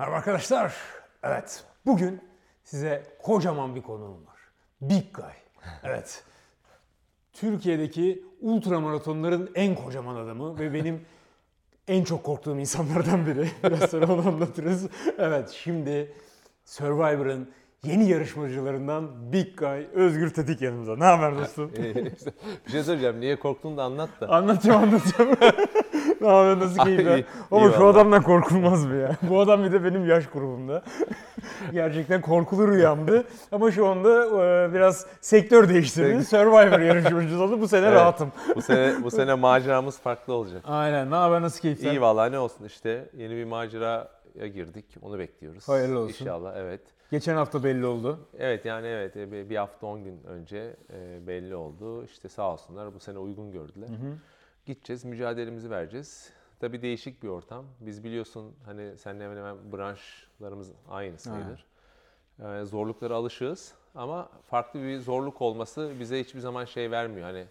Merhaba arkadaşlar. Evet, bugün size kocaman bir konuğum var. Big Guy. Evet. Türkiye'deki ultramaratonların en kocaman adamı ve benim en çok korktuğum insanlardan biri. Biraz sonra onu anlatırız. Evet, şimdi Survivor'ın yeni yarışmacılarından Big Guy Özgür Tetik yanımızda. Ne haber dostum? bir şey söyleyeceğim. Niye korktun da anlat da. Anlatacağım anlatacağım. ne haber nasıl keyifler? Ama şu valla. adamdan korkulmaz mı ya? Bu adam bir de benim yaş grubumda. Gerçekten korkulu rüyamdı. Ama şu anda e, biraz sektör değiştirdi. Survivor yarışmacısı oldu. Bu sene Evet. rahatım. bu sene bu sene maceramız farklı olacak. Aynen. Ne haber nasıl keyifler? İyi vallahi ne olsun işte. Yeni bir maceraya girdik. Onu bekliyoruz. Hayırlı olsun. İnşallah evet. Geçen hafta belli oldu. Evet yani evet e, bir hafta 10 gün önce e, belli oldu. İşte sağ olsunlar bu sene uygun gördüler. Gideceğiz, mücadelemizi vereceğiz. Tabii değişik bir ortam. Biz biliyorsun hani seninle hemen hemen branşlarımız aynı sayılır. Ee, zorluklara alışığız ama farklı bir zorluk olması bize hiçbir zaman şey vermiyor. Hani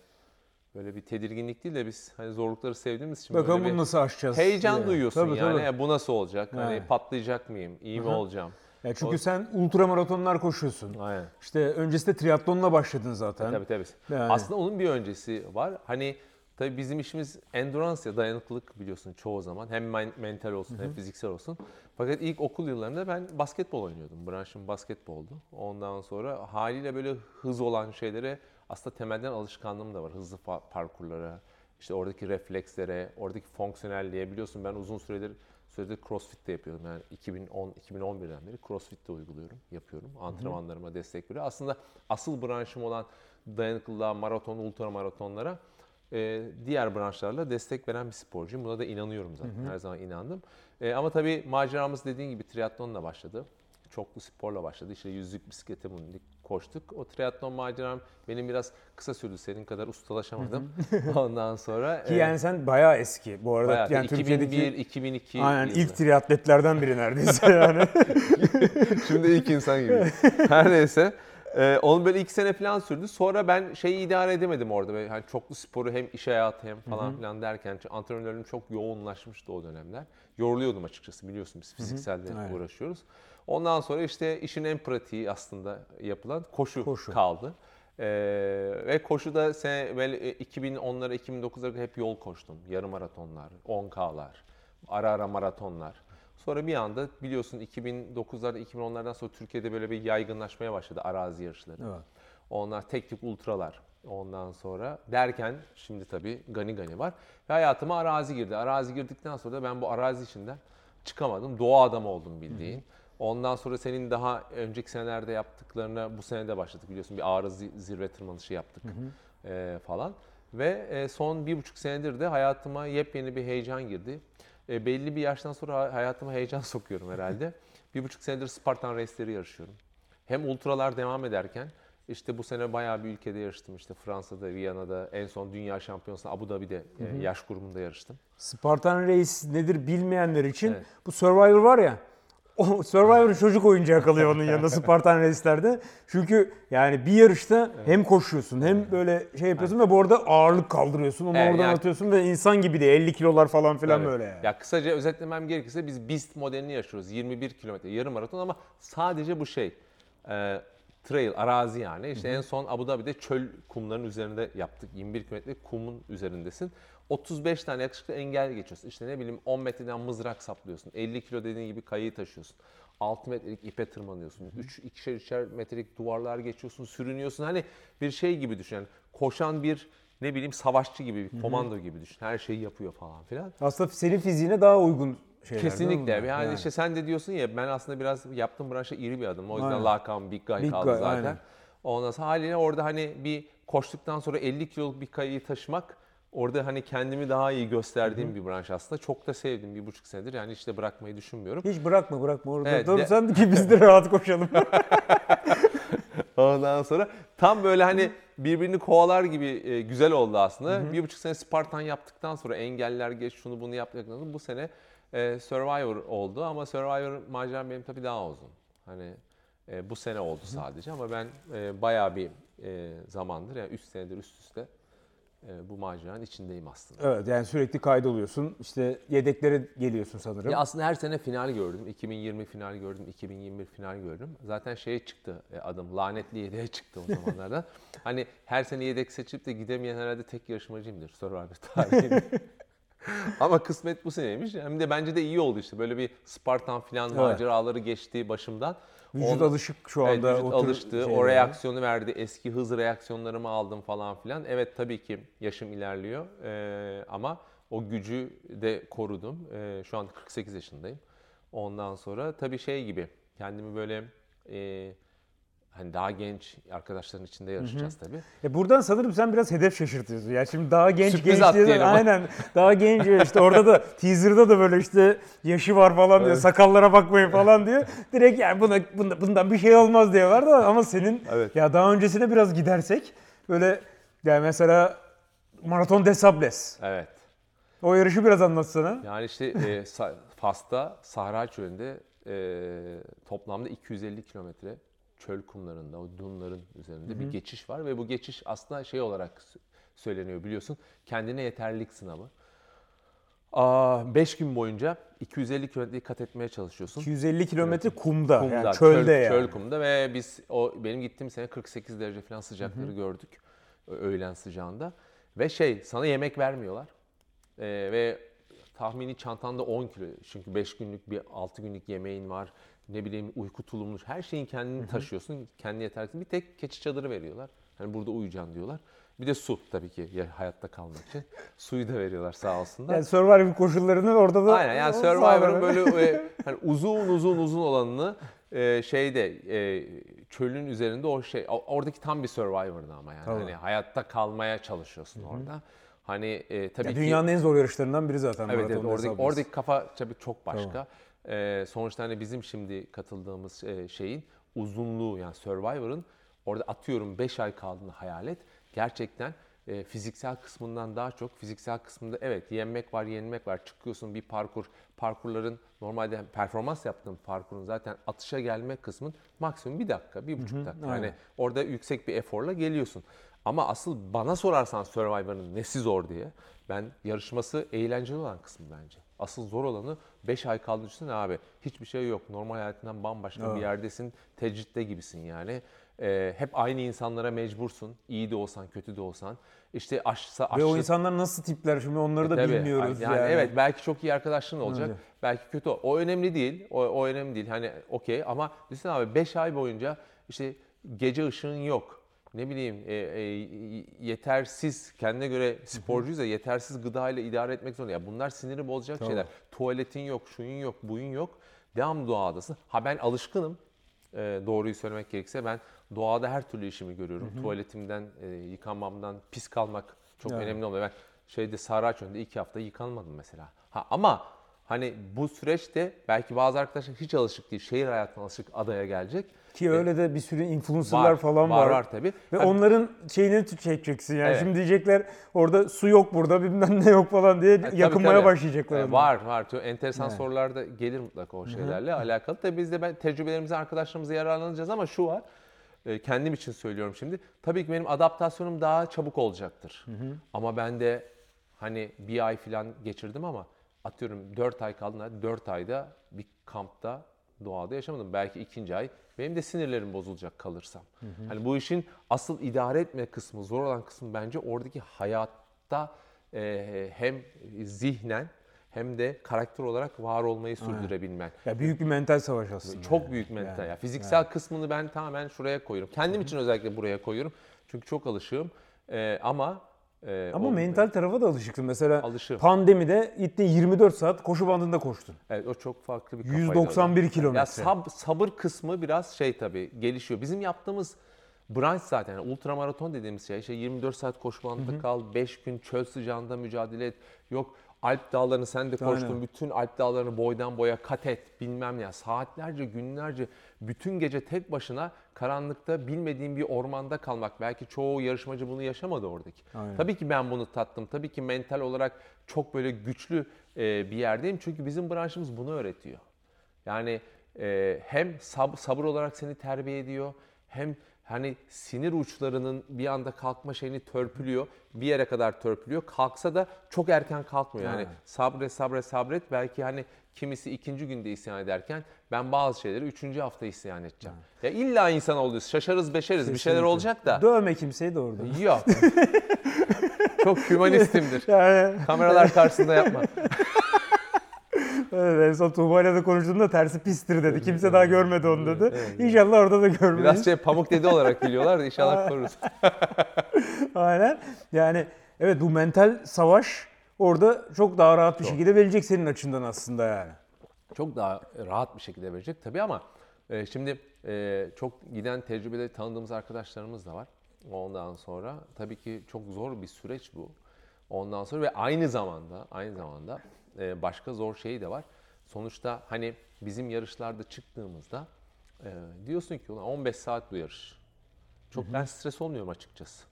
böyle bir tedirginlik değil de biz hani zorlukları sevdiğimiz için Bakalım böyle bunu nasıl aşacağız? heyecan diye. duyuyorsun Tabii, yani. tabii. "E, bu nasıl olacak? Hani Yani. patlayacak mıyım? İyi mi olacağım? Ya çünkü sen ultramaratonlar koşuyorsun. Aynen. İşte öncesinde triatlonla başladın zaten. Tabii tabii. Yani. Aslında onun bir öncesi var. Hani tabii bizim işimiz endurance ya dayanıklılık biliyorsun çoğu zaman. Hem men- mental olsun hem fiziksel olsun. Fakat ilk okul yıllarında ben basketbol oynuyordum. Branşım basketboldu. Ondan sonra haliyle böyle hız olan şeylere aslında temelden alışkanlığım da var. Hızlı parkurlara, işte oradaki reflekslere, oradaki fonksiyonelliğe. Biliyorsun ben uzun süredir süredir crossfit de yapıyordum. Yani 2010 2011'den beri crossfit de uyguluyorum, yapıyorum. Antrenmanlarıma destek veriyor. Aslında asıl branşım olan dayanıklılığa, maraton, ultramaratonlara e, diğer branşlarla destek veren bir sporcuyum. Buna da inanıyorum zaten. Her zaman inandım. E, ama tabii maceramız dediğin gibi triatlonla başladı. Çoklu sporla başladı. İşte yüzlük, bisiklete bindik, koştuk. O triatlon maceram benim biraz kısa sürdü. Senin kadar ustalaşamadım. Ondan sonra Ki e, yani sen bayağı eski. Bu arada bayağı yani 2001, Türkiye'deki 2002 Aynen yılında. ilk triatletlerden biri neredeyse yani. Şimdi ilk insan gibi. Her neyse. Ee, onun böyle iki sene falan sürdü. Sonra ben şeyi idare edemedim orada. Böyle hani çoklu sporu hem iş hayatı hem falan filan derken antrenörlerim çok yoğunlaşmıştı o dönemler. Yoruluyordum açıkçası biliyorsun biz fiziksel de Aynen. uğraşıyoruz. Ondan sonra işte işin en pratiği aslında yapılan koşu, Koşu. kaldı. Ee, ve koşuda sene böyle 2010'lara 2009'lara hep yol koştum. Yarım maratonlar, 10K'lar, ara ara maratonlar. Sonra bir anda biliyorsun 2009'larda 2010'lardan sonra Türkiye'de böyle bir yaygınlaşmaya başladı arazi yarışları. Evet. Onlar tek tük ultralar. Ondan sonra derken şimdi tabii gani gani var. Ve hayatıma arazi girdi. Arazi girdikten sonra da ben bu arazi içinden çıkamadım. Doğa adamı oldum bildiğin. Ondan sonra senin daha önceki senelerde yaptıklarına bu sene de başladık biliyorsun. Bir ağrı zi- zirve tırmanışı yaptık eee, falan. Ve e, son bir buçuk senedir de hayatıma yepyeni bir heyecan girdi. E, belli bir yaştan sonra ha- hayatıma heyecan sokuyorum herhalde. bir buçuk senedir Spartan Race'leri yarışıyorum. Hem ultralar devam ederken işte bu sene bayağı bir ülkede yarıştım. İşte Fransa'da, Viyana'da, en son Dünya Şampiyonası Abu Dhabi'de e, yaş grubunda yarıştım. Spartan Race nedir bilmeyenler için Evet. bu Survivor var ya o Survivor'ın çocuk oyuncağı kalıyor onun yanında Spartan Race'lerde. Çünkü yani bir yarışta hem koşuyorsun hem böyle şey yapıyorsun ve bu arada ağırlık kaldırıyorsun. Onu Evet, oradan yani- atıyorsun ve insan gibi de 50 kilolar falan filan Evet. böyle yani. Ya kısaca özetlemem gerekirse biz Beast modelini yaşıyoruz. 21 kilometre yarım maraton ama sadece bu şey e, trail, arazi yani. İşte en son Abu Dhabi'de çöl kumların üzerinde yaptık. 21 kilometre kumun üzerindesin. 35 tane yakışıklı engel geçiyorsun. İşte ne bileyim 10 metreden mızrak saplıyorsun. 50 kilo dediğin gibi kayayı taşıyorsun. 6 metrelik ipe tırmanıyorsun. 3 ikişer üçer metrelik duvarlar geçiyorsun, sürünüyorsun. Hani bir şey gibi düşün. Yani koşan bir ne bileyim savaşçı gibi, bir komando gibi düşün. Her şeyi yapıyor falan filan. Aslında senin fiziğine daha uygun şeyler. Kesinlikle. bunlar? Yani, işte sen de diyorsun ya ben aslında biraz yaptığım branşa iri bir adım. O yüzden Aynen. lakam Big Guy Big kaldı Guy, zaten. aynen. Ondan sonra haliyle orada hani bir koştuktan sonra 50 kiloluk bir kayayı taşımak orada hani kendimi daha iyi gösterdiğim bir branş aslında. Çok da sevdim bir buçuk senedir. Yani işte bırakmayı düşünmüyorum. Hiç bırakma bırakma orada. Evet, Dur de- sen ki biz de rahat koşalım. Ondan sonra tam böyle hani birbirini kovalar gibi e, güzel oldu aslında. Bir buçuk sene Spartan yaptıktan sonra engeller geç şunu bunu yaptıktan sonra bu sene e, Survivor oldu ama Survivor maceram benim tabii daha uzun. Hani e, bu sene oldu sadece ama ben e, bayağı bir e, zamandır yani 3 senedir üst üste e, bu maceranın içindeyim aslında. Evet yani sürekli kaydoluyorsun. İşte yedeklere geliyorsun sanırım. Ya aslında her sene final gördüm. 2020 final gördüm, 2021 final gördüm. Zaten şeye çıktı e, adım, lanetli yedeğe çıktı o zamanlarda. hani her sene yedek seçip de gidemeyen herhalde tek yarışmacıyımdır Survivor tarihinde. Ama kısmet bu seneymiş. Hem de bence de iyi oldu işte. Böyle bir Spartan falan Evet. maceraları geçti başımdan. Vücut On- alışık şu Evet, anda. vücut o tür alıştı, o şeylere. reaksiyonu verdi, eski hız reaksiyonlarımı aldım falan filan. Evet tabii ki yaşım ilerliyor Ee, ama o gücü de korudum. Ee, şu an 48 yaşındayım. Ondan sonra tabii şey gibi kendimi böyle e, hani daha genç arkadaşların içinde yarışacağız tabii. E buradan sanırım sen biraz hedef şaşırtıyorsun. Ya şimdi daha genç Sürpriz genç diye aynen daha genç işte orada da teaser'da da böyle işte yaşı var falan diyor. Evet. Sakallara bakmayın falan diyor. Direkt yani buna, bunda- bundan bir şey olmaz diye var da ama senin Evet. ya daha öncesine biraz gidersek böyle yani mesela Maraton des Sables. Evet. O yarışı biraz anlatsana. Yani işte e, Fas'ta Sahra Çölü'nde e, toplamda 250 kilometre çöl kumlarında, o dunların üzerinde bir geçiş var ve bu geçiş aslında şey olarak söyleniyor biliyorsun. Kendine yeterlilik sınavı. 5 gün boyunca 250 kilometreyi kat etmeye çalışıyorsun. 250 kilometre kumda, Kumda, yani çölde çöl, yani. çöl kumda ve biz o benim gittiğim sene 48 derece falan sıcakları gördük ö- öğlen sıcağında ve şey sana yemek vermiyorlar Ee, ve tahmini çantanda 10 kilo çünkü 5 günlük bir 6 günlük yemeğin var ne bileyim uyku tulumlu her şeyin kendini taşıyorsun kendi yetersin bir tek keçi çadırı veriyorlar. Hani burada uyuyacaksın diyorlar. Bir de su tabii ki ya hayatta kalmak için. Suyu da veriyorlar sağ olsunlar. Yani Survivor koşullarını orada da Aynen yani Survivor'ın böyle e, hani uzun uzun uzun olanını e, şeyde e, çölün üzerinde o şey oradaki tam bir Survivor'dı ama yani. Tabii. hani hayatta kalmaya çalışıyorsun orada. Hani e, tabii Ya ki dünyanın en zor yarışlarından biri zaten evet, evet oradaki, oradaki kafa tabii çok başka. E, sonuçta hani bizim şimdi katıldığımız e, şeyin uzunluğu yani Survivor'ın orada atıyorum 5 ay kaldığını hayal et. Gerçekten e, fiziksel kısmından daha çok fiziksel kısmında evet yenmek var yenmek var çıkıyorsun bir parkur parkurların normalde performans yaptığın parkurun zaten atışa gelme kısmın maksimum bir dakika bir buçuk dakika aynen. yani orada yüksek bir eforla geliyorsun. Ama asıl bana sorarsan Survivor'ın nesi zor diye ben yarışması eğlenceli olan kısmı bence. Asıl zor olanı 5 ay kaldı düşünsene abi. Hiçbir şey yok. Normal hayatından bambaşka bir Evet. yerdesin. Tecritte gibisin yani. Ee, hep aynı insanlara mecbursun. İyi de olsan, kötü de olsan. İşte aşsa Ve o aşçı- insanlar nasıl tipler şimdi onları da Tabii. bilmiyoruz yani, yani. Evet belki çok iyi arkadaşların olacak. Öyle. Belki kötü. O, o önemli değil. O, o önemli değil. Hani okey ama düşünsene abi 5 ay boyunca işte gece ışığın yok. Ne bileyim e, e, yetersiz kendine göre sporcuyuz ya yetersiz gıda ile idare etmek zorunda. Ya bunlar siniri bozacak Tabii. şeyler. Tuvaletin yok, şuyun yok, buyun yok. Devam doğadasın. Ha ben alışkınım. E, doğruyu söylemek gerekirse ben doğada her türlü işimi görüyorum. Tuvaletimden, e, yıkanmamdan, pis kalmak çok Evet. önemli oluyor. Ben şeyde Saraçoğlu'nda iki hafta yıkanmadım mesela. Ha ama hani bu süreçte belki bazı arkadaşlar hiç alışık değil. Şehir hayatına alışık adaya gelecek. Ki öyle de bir sürü influencerlar falan var. Var var tabii. Ve Ha, onların şeyini çekeceksin yani. Evet. Şimdi diyecekler orada su yok burada bilmem ne yok falan diye E, tabii, yakınmaya tabii. başlayacaklar. E, onlar. var var. Enteresan Evet. sorular da gelir mutlaka o şeylerle alakalı. Tabii biz de ben tecrübelerimizi arkadaşlarımıza yararlanacağız ama şu var. e, kendim için söylüyorum şimdi. Tabii ki benim adaptasyonum daha çabuk olacaktır. Ama ben de hani bir ay falan geçirdim ama atıyorum 4 ay kaldığında 4 ayda bir kampta doğada yaşamadım. Belki ikinci ay benim de sinirlerim bozulacak kalırsam. Hani bu işin asıl idare etme kısmı, zor olan kısmı bence oradaki hayatta e, hem zihnen hem de karakter olarak var olmayı sürdürebilmen. Ya büyük bir mental savaş aslında. Çok büyük mental. Yani, ya. Fiziksel kısmını ben tamamen şuraya koyuyorum. Kendim için özellikle buraya koyuyorum. Çünkü çok alışığım. E, ama e, Ama o- mental tarafa da alışıksın. Mesela Alışığım. pandemide gittin 24 saat koşu bandında koştun. Evet o çok farklı bir kafaydı. 191 o da. kilometre. Ya sab- sabır kısmı biraz şey tabii gelişiyor. Bizim yaptığımız branş zaten yani ultramaraton dediğimiz şey işte 24 saat koşu bandında kal, 5 gün çöl sıcağında mücadele et. Yok Alp dağlarını sen de koştun. Aynen. Bütün Alp dağlarını boydan boya kat et bilmem ya. Saatlerce, günlerce bütün gece tek başına karanlıkta bilmediğin bir ormanda kalmak. Belki çoğu yarışmacı bunu yaşamadı oradaki. Aynen. Tabii ki ben bunu tattım. Tabii ki mental olarak çok böyle güçlü e, bir yerdeyim. Çünkü bizim branşımız bunu öğretiyor. Yani e, hem sab- sabır olarak seni terbiye ediyor, hem hani sinir uçlarının bir anda kalkma şeyini törpülüyor. Bir yere kadar törpülüyor. Kalksa da çok erken kalkmıyor. Yani Ha. sabret sabret sabret belki hani kimisi ikinci günde isyan ederken ben bazı şeyleri üçüncü hafta isyan edeceğim. Ya illa insan oluyoruz. Şaşarız beşeriz. Bir şeyler Kesinlikle. olacak da. Dövme kimseyi de orada. Yok. çok hümanistimdir. Yani Kameralar karşısında yapma. evet, en son Tuğba ile de konuştuğumda tersi pistir dedi. Kimse daha görmedi onu dedi. İnşallah orada da görmeyiz. Biraz şey pamuk dedi olarak biliyorlar da inşallah koruruz. Aynen. Yani evet bu mental savaş orada çok daha rahat bir şekilde verilecek senin açından aslında yani. çok daha rahat bir şekilde verecek tabii ama e, şimdi e, çok giden tecrübeli tanıdığımız arkadaşlarımız da var. Ondan sonra tabii ki çok zor bir süreç bu. Ondan sonra ve aynı zamanda aynı zamanda e, başka zor şey de var. Sonuçta hani bizim yarışlarda çıktığımızda e, diyorsun ki ulan 15 saat bu yarış. Çok ben stres olmuyorum açıkçası.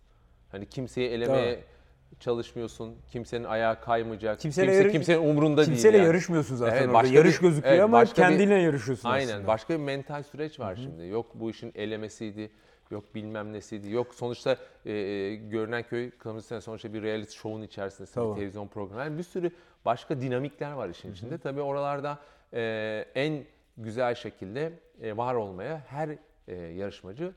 Hani kimseyi elemeye Tabii. çalışmıyorsun. Kimsenin ayağı kaymayacak. Kimseyle Kimse yarı- kimsenin umrunda değil. Kimseyle yani. yarışmıyorsun zaten Evet, orada. Yarış bir- gözüküyor evet, ama başka bir- kendinle yarışıyorsun Aynen. aslında. Başka bir mental süreç var şimdi. Yok bu işin elemesiydi. Yok bilmem nesiydi. Yok sonuçta e, e, görünen köy kılavuzları sonuçta bir reality show'un içerisinde Tabii. bir televizyon programı. Yani bir sürü başka dinamikler var işin içinde. Tabii oralarda e, en güzel şekilde e, var olmaya her e, yarışmacı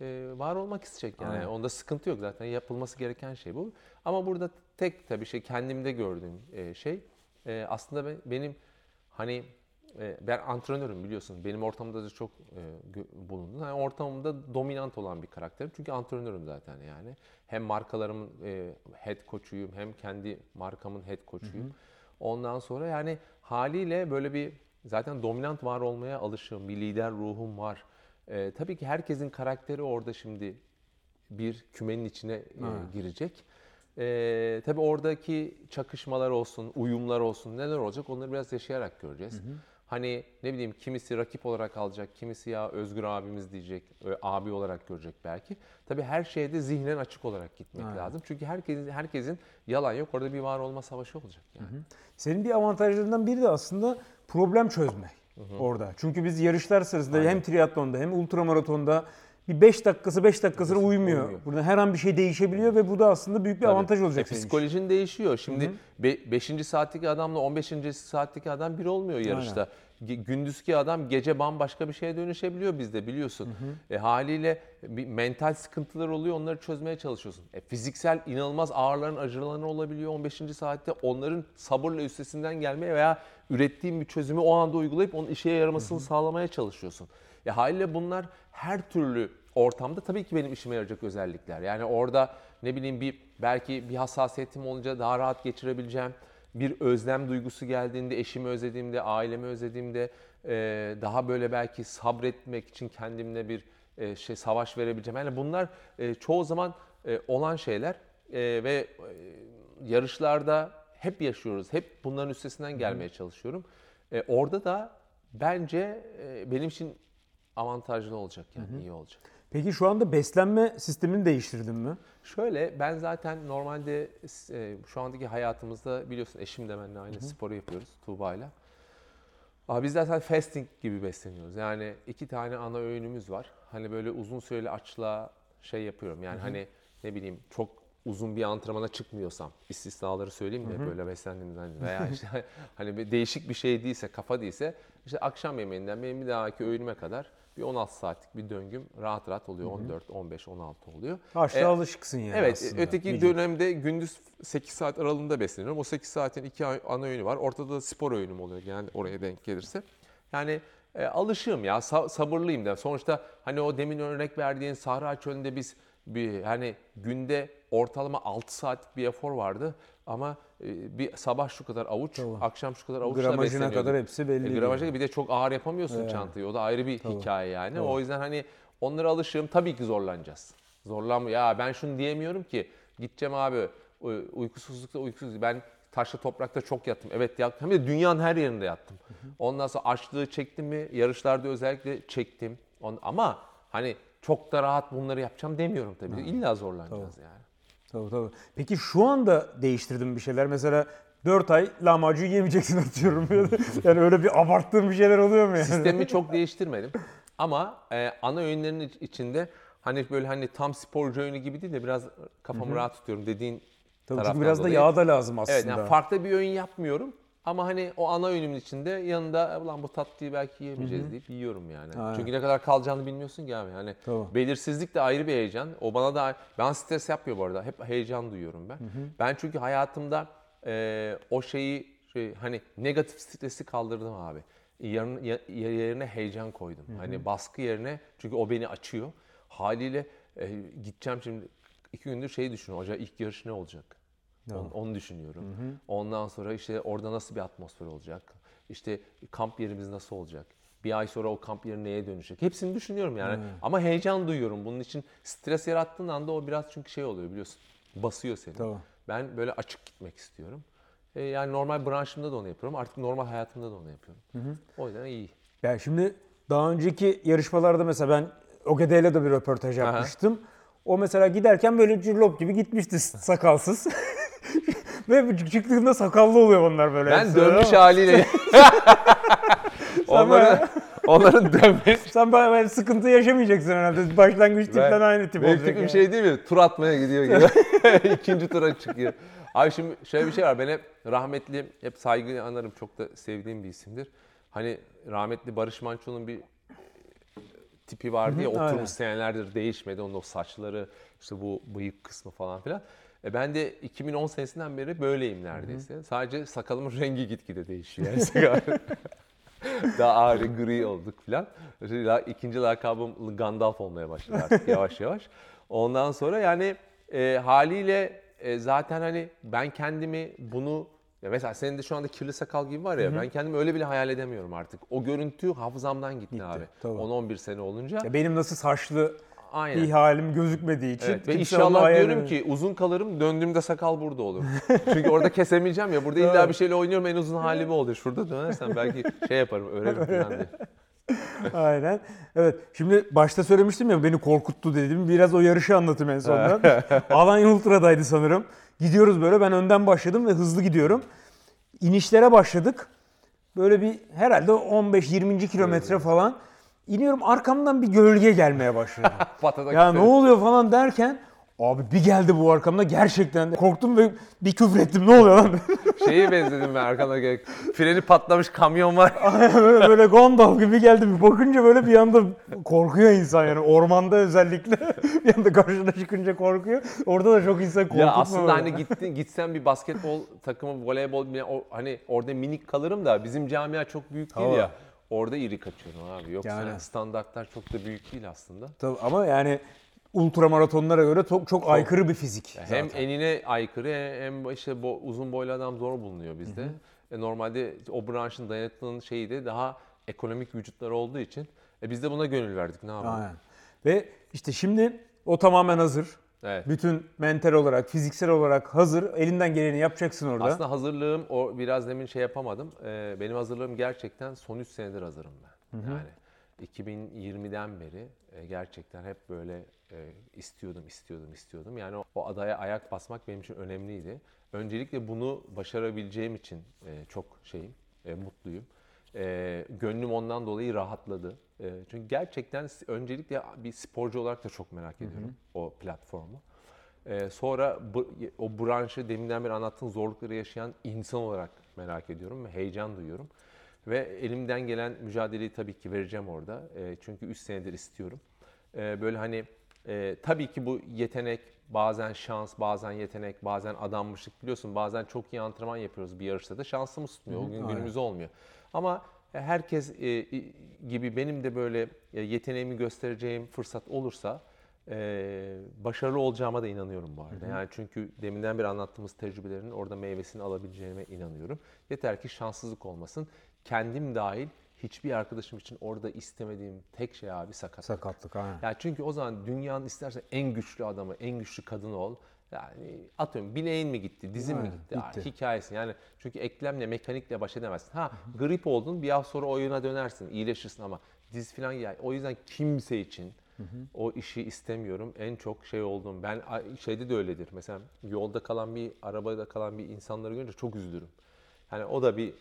e, var olmak isteyecek yani. Aynen. Onda sıkıntı yok zaten yapılması gereken şey bu. Ama burada tek tabii şey kendimde gördüğüm e, şey e, aslında ben- benim hani e, ben antrenörüm biliyorsun. Benim ortamda da çok e, bulundum. Yani ortamımda dominant olan bir karakterim. Çünkü antrenörüm zaten yani. Hem markalarımın e, head coach'uyum hem kendi markamın head coach'uyum. Ondan sonra yani haliyle böyle bir zaten dominant var olmaya alışığım. Bir lider ruhum var. E, tabii ki herkesin karakteri orada şimdi bir kümenin içine e, girecek. E, tabii oradaki çakışmalar olsun, uyumlar olsun, neler olacak onları biraz yaşayarak göreceğiz. Hani ne bileyim kimisi rakip olarak alacak, kimisi ya Özgür abimiz diyecek, ö- abi olarak görecek belki. Tabii her şeyde zihnen açık olarak gitmek Aynen. lazım. Çünkü herkesin herkesin yalan yok. Orada bir var olma savaşı olacak yani. Senin bir avantajlarından biri de aslında problem çözmek orada. Çünkü biz yarışlar sırasında hem triatlonda hem ultramaratonda bir 5 dakikası 5 dakikasına uymuyor. uymuyor. Burada her an bir şey değişebiliyor ve bu da aslında büyük bir Tabii. avantaj olacak E, senin için. psikolojin değişiyor. Şimdi 5. saatteki adamla 15. saatteki adam bir olmuyor yarışta. Ge- Gündüzki adam gece bambaşka bir şeye dönüşebiliyor bizde biliyorsun. E, haliyle bir mental sıkıntılar oluyor onları çözmeye çalışıyorsun. E, fiziksel inanılmaz ağırların acılarını olabiliyor 15. saatte. Onların sabırla üstesinden gelmeye veya ürettiğin bir çözümü o anda uygulayıp onun işe yaramasını sağlamaya çalışıyorsun. E, haliyle bunlar her türlü ortamda tabii ki benim işime yarayacak özellikler. Yani orada ne bileyim bir belki bir hassasiyetim olunca daha rahat geçirebileceğim. Bir özlem duygusu geldiğinde, eşimi özlediğimde, ailemi özlediğimde e, daha böyle belki sabretmek için kendimle bir e, şey savaş verebileceğim. Yani bunlar e, çoğu zaman e, olan şeyler E, ve e, yarışlarda hep yaşıyoruz. Hep bunların üstesinden gelmeye çalışıyorum. E, orada da bence e, benim için avantajlı olacak yani iyi olacak. Peki şu anda beslenme sistemini değiştirdin mi? Şöyle ben zaten normalde e, şu andaki hayatımızda biliyorsun eşim de benimle aynı sporu yapıyoruz Tuğba'yla. Abi biz zaten fasting gibi besleniyoruz. Yani iki tane ana öğünümüz var. Hani böyle uzun süreli açlığa şey yapıyorum. Yani hani ne bileyim çok uzun bir antrenmana çıkmıyorsam istisnaları söyleyeyim de böyle beslendiğimden veya işte hani bir değişik bir şey değilse kafa değilse işte akşam yemeğinden benim bir dahaki öğünüme kadar bir 16 saatlik bir döngüm rahat rahat oluyor. 14, 15, 16 oluyor. Açlığa E, alışıksın yani Evet, aslında. öteki Vücut. dönemde gündüz 8 saat aralığında besleniyorum. O 8 saatin iki ana öğünü var. Ortada da spor öğünüm oluyor yani oraya denk gelirse. Yani e, alışığım ya, sa- sabırlıyım da. Sonuçta hani o demin örnek verdiğin Sahra Çölü'nde biz bir hani günde ortalama 6 saatlik bir efor vardı ama bir sabah şu kadar avuç, Tabii. akşam şu kadar avuçla Gramajına kadar hepsi belli. E, değil. gramajı bir de çok ağır yapamıyorsun Evet. çantayı. O da ayrı bir Tabii. hikaye yani. Tabii. O yüzden hani onlara alışığım. Tabii ki zorlanacağız. Zorlanma. Ya ben şunu diyemiyorum ki. Gideceğim abi uy- uykusuzlukta uykusuz. Ben taşla toprakta çok yattım. Evet yattım. Hem de dünyanın her yerinde yattım. Ondan sonra açlığı çektim mi? Yarışlarda özellikle çektim. Ama hani çok da rahat bunları yapacağım demiyorum tabii. İlla zorlanacağız yani. Tabii tabii. Peki şu anda değiştirdin bir şeyler. Mesela 4 ay lahmacun yemeyeceksin atıyorum. yani öyle bir abarttığın bir şeyler oluyor mu yani? Sistemi çok değiştirmedim. Ama e, ana öğünlerin iç- içinde hani böyle hani tam sporcu oyunu gibi değil de biraz kafamı rahat tutuyorum dediğin Tabii çünkü biraz da dolayı. yağ da lazım aslında. Evet yani farklı bir öğün yapmıyorum. Ama hani o ana öğünümün içinde yanında ulan bu tatlıyı belki yiyemeyeceğiz deyip yiyorum yani. Aynen. Çünkü ne kadar kalacağını bilmiyorsun ki abi. Yani Tabii. belirsizlik de ayrı bir heyecan. O bana da ben stres yapmıyor bu arada. Hep heyecan duyuyorum ben. Ben çünkü hayatımda e, o şeyi şey, hani negatif stresi kaldırdım abi. Yarın, ya- yerine heyecan koydum. Hani baskı yerine çünkü o beni açıyor. Haliyle e, gideceğim şimdi iki gündür şeyi düşünüyorum. Acaba ilk yarış ne olacak? Onu, onu düşünüyorum. Ondan sonra işte orada nasıl bir atmosfer olacak? İşte kamp yerimiz nasıl olacak? Bir ay sonra o kamp yeri neye dönecek? Hepsini düşünüyorum yani. Ama heyecan duyuyorum. Bunun için stres yarattığın anda o biraz çünkü şey oluyor biliyorsun. Basıyor seni. Tabii. Ben böyle açık gitmek istiyorum. E, yani normal branşımda da onu yapıyorum. Artık normal hayatımda da onu yapıyorum. O yüzden iyi. Yani şimdi daha önceki yarışmalarda mesela ben OGD'yle de bir röportaj Aha. yapmıştım. O mesela giderken böyle cürlop gibi gitmişti sakalsız. Ve çıktığında sakallı oluyor onlar böyle. Ben hepsi. dönmüş haliyle. onların, onların dönmüş. Sen bayağı sıkıntı yaşamayacaksın herhalde. Başlangıç tipten Ben- aynı tip Benim olacak. tipim yani. şey değil mi? Tur atmaya gidiyor gibi. İkinci tura çıkıyor. Abi şimdi şöyle bir şey var. Ben hep rahmetli, hep saygı anarım. Çok da sevdiğim bir isimdir. Hani rahmetli Barış Manço'nun bir tipi vardı ya oturmuş senelerdir değişmedi. Onun o saçları, işte bu bıyık kısmı falan filan. E ben de 2010 senesinden beri böyleyim neredeyse. Sadece sakalımın rengi gitgide değişiyor. Yani Daha ağır gri olduk la- İkinci lakabım Gandalf olmaya başladı artık yavaş yavaş. Ondan sonra yani e, haliyle e, zaten hani ben kendimi bunu ya mesela senin de şu anda kirli sakal gibi var ya ben kendimi öyle bile hayal edemiyorum artık. O görüntü hafızamdan gitti, abi. tabii. 10-11 sene olunca. Ya benim nasıl saçlı Aynen. bir halim gözükmediği için. Evet, ve inşallah diyorum ki uzun kalırım döndüğümde sakal burada olur. Çünkü orada kesemeyeceğim ya. Burada illa bir şeyle oynuyorum en uzun hali bu olur. Şurada dönersem belki şey yaparım örerim falan diye. Aynen. Evet. Şimdi başta söylemiştim ya beni korkuttu dedim. Biraz o yarışı anlatayım en sonunda. Alanya Ultra'daydı sanırım. Gidiyoruz böyle. Ben önden başladım ve hızlı gidiyorum. İnişlere başladık. Böyle bir herhalde 15-20. kilometre falan. İniyorum arkamdan bir gölge gelmeye başladı. Ya ne oluyor falan derken abi bir geldi bu arkamda gerçekten korktum ve bir küfür ettim. Ne oluyor lan? Şeyi benzedim ben arkana gel. Freni patlamış kamyon var. böyle, böyle Gandalf gibi geldi. Bir bakınca böyle bir anda korkuyor insan yani. Ormanda özellikle bir anda karşına çıkınca korkuyor. Orada da çok insan korkutma. ya aslında böyle. hani gittin gitsen bir basketbol takımı, voleybol hani orada minik kalırım da bizim camia çok büyük değil Tamam. ya. Orada iri kaçıyorum abi. Yoksa Yani. standartlar çok da büyük değil aslında. Tabii ama yani ultramaratonlara göre çok çok aykırı bir fizik. Hem zaten. enine aykırı hem işte bo- uzun boylu adam zor bulunuyor bizde. E, normalde o branşın dayanıklılığının şeyi de daha ekonomik vücutlar olduğu için e, biz de buna gönül verdik. Ne yapalım? Aynen. Ve işte şimdi o tamamen hazır. Evet. Bütün mental olarak, fiziksel olarak hazır. Elinden geleni yapacaksın orada. Aslında hazırlığım o biraz demin şey yapamadım. Ee, benim hazırlığım gerçekten son 3 senedir hazırım ben. Yani 2020'den beri e, gerçekten hep böyle e, istiyordum, istiyordum, istiyordum. Yani o, o adaya ayak basmak benim için önemliydi. Öncelikle bunu başarabileceğim için e, çok şeyim, e, mutluyum. E, gönlüm ondan dolayı rahatladı. E, çünkü gerçekten öncelikle bir sporcu olarak da çok merak ediyorum o platformu. Ee, sonra bu, o branşı deminden beri anlattığın zorlukları yaşayan insan olarak merak ediyorum ve heyecan duyuyorum. Ve elimden gelen mücadeleyi tabii ki vereceğim orada. Ee, çünkü 3 senedir istiyorum. Ee, böyle hani e, tabii ki bu yetenek, bazen şans, bazen yetenek, bazen adanmışlık biliyorsun. Bazen çok iyi antrenman yapıyoruz bir yarışta da şansımız tutmuyor. O gün aynen. günümüz olmuyor. Ama herkes e, gibi benim de böyle e, yeteneğimi göstereceğim fırsat olursa e, başarılı olacağıma da inanıyorum bu arada. Yani çünkü deminden beri anlattığımız tecrübelerin orada meyvesini alabileceğime inanıyorum. Yeter ki şanssızlık olmasın. Kendim dahil hiçbir arkadaşım için orada istemediğim tek şey abi sakat. Sakatlık aynen. Ya çünkü o zaman dünyanın istersen en güçlü adamı, en güçlü kadını ol. Yani atıyorum bileğin mi gitti, dizin mi gitti? Bitti. hikayesi. Yani çünkü eklemle, mekanikle baş edemezsin. Ha grip oldun bir hafta sonra oyuna dönersin, iyileşirsin ama diz falan ya. O yüzden kimse için o işi istemiyorum. En çok şey oldum. Ben şeyde de öyledir. Mesela yolda kalan bir, arabada kalan bir insanları görünce çok üzülürüm. Yani o da bir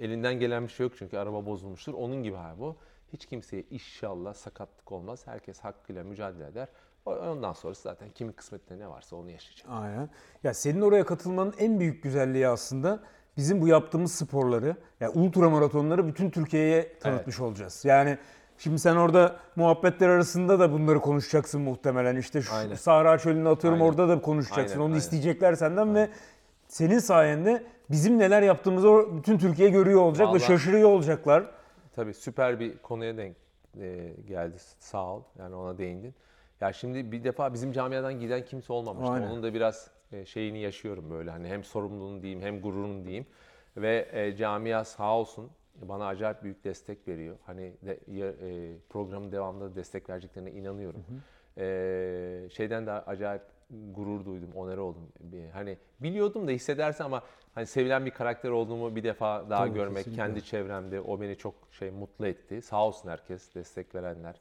elinden gelen bir şey yok çünkü araba bozulmuştur. Onun gibi abi bu. Hiç kimseye inşallah sakatlık olmaz. Herkes hakkıyla mücadele eder. Ondan sonrası zaten kimin kısmetinde ne varsa onu yaşayacak. Aynen. Ya senin oraya katılmanın en büyük güzelliği aslında bizim bu yaptığımız sporları, yani ultra maratonları bütün Türkiye'ye tanıtmış olacağız. Yani şimdi sen orada muhabbetler arasında da bunları konuşacaksın muhtemelen. İşte şu Aynen. Sahra Çölü'nü atıyorum Aynen. orada da konuşacaksın. Aynen, Onu aynen. isteyecekler senden ve senin sayende bizim neler yaptığımızı o- bütün Türkiye görüyor olacak ve Vallahi- şaşırıyor olacaklar. Tabii süper bir konuya denk e, geldi. Sağ ol. Yani ona değindin. Ya şimdi bir defa bizim camiadan giden kimse olmamıştı. Aynen. Onun da biraz e, şeyini yaşıyorum böyle. Hani hem sorumluluğunu diyeyim hem gururunu diyeyim. Ve e, camia sağ olsun bana acayip büyük destek veriyor. Hani de, e, programın devamında destek vereceklerine inanıyorum. E, şeyden de acayip gurur duydum, onarı oldum. Bir- Hani biliyordum da hissedersen ama hani sevilen bir karakter olduğumu bir defa daha Tabii, görmek, kesinlikle. kendi çevremde o beni çok şey mutlu etti. Sağ olsun herkes, destek verenler.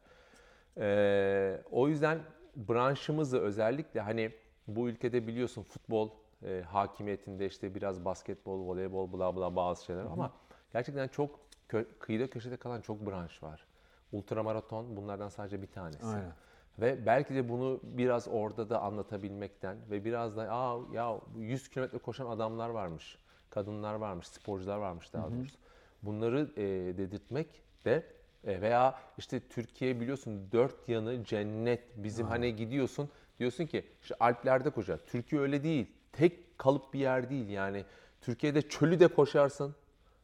Ee, o yüzden branşımızı özellikle hani bu ülkede biliyorsun futbol e, hakimiyetinde işte biraz basketbol, voleybol, bla bla bazı şeyler ama gerçekten çok kö- kıyıda köşede kalan çok branş var. Ultramaraton bunlardan sadece bir tanesi. Aynen. Ve belki de bunu biraz orada da anlatabilmekten ve biraz da Aa, ya 100 kilometre koşan adamlar varmış, kadınlar varmış, sporcular varmış daha doğrusu. Bunları e, dedirtmek de veya işte Türkiye biliyorsun dört yanı cennet. Bizim hani gidiyorsun diyorsun ki işte Alplerde koşar. Türkiye öyle değil. Tek kalıp bir yer değil yani. Türkiye'de çölü de koşarsın.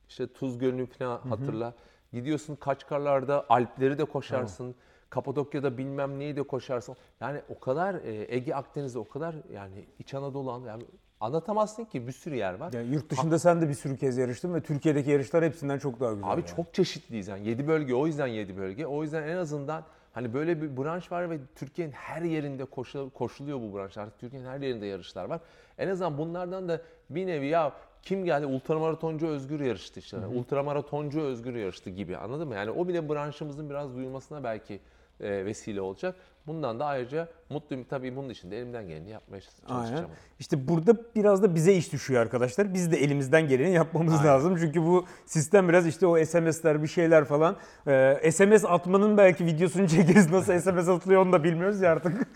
İşte Tuz Gölü'nü falan hatırla. Gidiyorsun Kaçkarlar'da Alpleri de koşarsın. Kapadokya'da bilmem neyi de koşarsın. Yani o kadar e, Ege Akdeniz'de o kadar yani İç Anadolu An- yani anlatamazsın ki bir sürü yer var. Yani yurt dışında sen de bir sürü kez yarıştın ve Türkiye'deki yarışlar hepsinden çok daha güzel. Abi yani. çok çeşitliyiz yani 7 bölge o yüzden 7 bölge. O yüzden en azından hani böyle bir branş var ve Türkiye'nin her yerinde koşu- koşuluyor bu branş. Artık Türkiye'nin her yerinde yarışlar var. En azından bunlardan da bir nevi ya kim geldi ultramaratoncu Özgür yarıştı işte. Ultramaratoncu Özgür yarıştı gibi anladın mı? Yani o bile branşımızın biraz duyulmasına belki vesile olacak. Bundan da ayrıca mutluyum. Tabii bunun için de elimden geleni yapmaya çalışacağım. Aynen. İşte burada biraz da bize iş düşüyor arkadaşlar. Biz de elimizden geleni yapmamız Aynen. lazım. Çünkü bu sistem biraz işte o SMS'ler bir şeyler falan. Ee, SMS atmanın belki videosunu çekeriz. Nasıl SMS atılıyor onu da bilmiyoruz ya artık.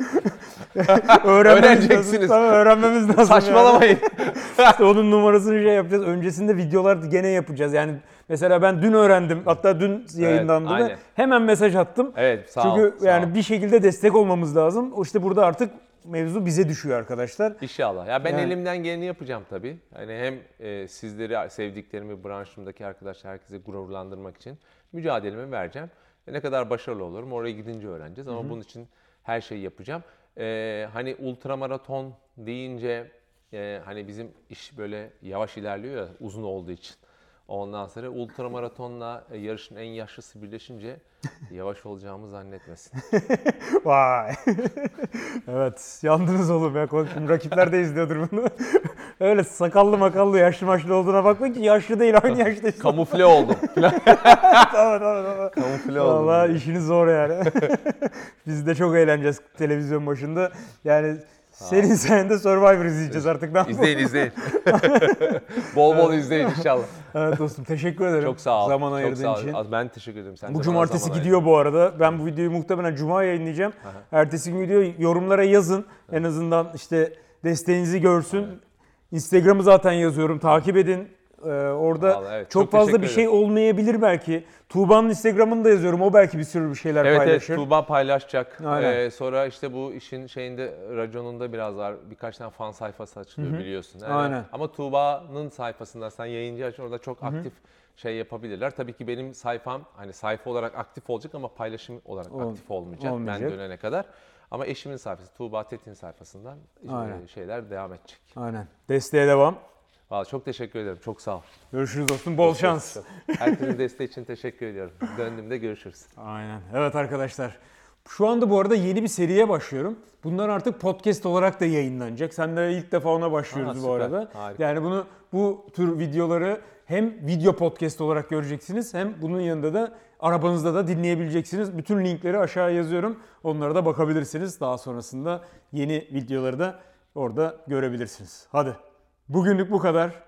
Öğrenmemiz Öğreneceksiniz. Lazım. Tamam, öğrenmemiz lazım. yani. İşte onun numarasını şey yapacağız. Öncesinde videolar gene yapacağız. Yani mesela ben dün öğrendim. Hatta dün yayınlandı da aynen. hemen mesaj attım. Evet sağ Çünkü ol. sağ yani ol. bir şekilde destek olmamız lazım. İşte burada artık mevzu bize düşüyor arkadaşlar. İnşallah. Ya ben Yani- elimden geleni yapacağım tabii. Hani hem e, sizleri, sevdiklerimi, branşımdaki arkadaşlar, herkese gururlandırmak için mücadelemi vereceğim. E, ne kadar başarılı olurum oraya gidince öğreneceğiz ama bunun için her şeyi yapacağım. E, hani ultramaraton deyince e, hani bizim iş böyle yavaş ilerliyor ya uzun olduğu için. Ondan sonra ultramaratonla e, yarışın en yaşlısı birleşince yavaş olacağımı zannetmesin. Vay. evet yandınız oğlum ya. Rakipler de izliyordur bunu. Öyle sakallı makallı yaşlı maçlı olduğuna bakma ki yaşlı değil aynı yaştayız. Kamufle oldum. tamam tamam tamam. Kamufle oldum. Valla işiniz zor yani. Biz de çok eğleneceğiz televizyon başında. Yani senin sayende Survivor izleyeceğiz artık. Ne? İzleyin izleyin. bol bol izleyin inşallah. Evet dostum teşekkür ederim. Çok sağ ol. Zaman Çok ayırdığın sağ ol. için. Ben teşekkür ederim. Sen Bu cumartesi gidiyor bu arada. Ben bu videoyu muhtemelen cuma yayınlayacağım. Ertesi gün video yorumlara yazın. En azından işte desteğinizi görsün. Instagram'ı zaten yazıyorum. Takip edin. Ee, orada Vallahi evet, çok, çok fazla bir şey olmayabilir belki. Tuğba'nın Instagram'ını da yazıyorum. O belki bir sürü bir şeyler Evet evet paylaşır. Tuğba paylaşacak. Aynen. Ee, sonra işte bu işin şeyinde raconunda biraz var. Birkaç tane fan sayfası açılıyor biliyorsun. Yani Aynen. Ama Tuğba'nın sayfasında sen yayıncı aç orada çok aktif şey yapabilirler. Tabii ki benim sayfam hani sayfa olarak aktif olacak ama paylaşım olarak Ol- aktif olmayacak, olmayacak. ben dönene kadar. Ama eşimin sayfası Tuğba Tetin sayfasından e, Aynen. şeyler devam edecek. Aynen. Desteğe devam. Vallahi çok teşekkür ederim. Çok sağ ol. Görüşürüz dostum. Bol şans. Herkesin desteği için teşekkür ediyorum. Döndüğümde görüşürüz. Aynen. Evet arkadaşlar. Şu anda bu arada yeni bir seriye başlıyorum. Bunlar artık podcast olarak da yayınlanacak. Sen de ilk defa ona başlıyoruz Aa, bu süper. arada. Harika. Yani bunu bu tür videoları hem video podcast olarak göreceksiniz hem bunun yanında da arabanızda da dinleyebileceksiniz. Bütün linkleri aşağıya yazıyorum. Onlara da bakabilirsiniz. Daha sonrasında yeni videoları da orada görebilirsiniz. Hadi. Bugünlük bu kadar.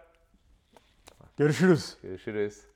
Görüşürüz. Görüşürüz.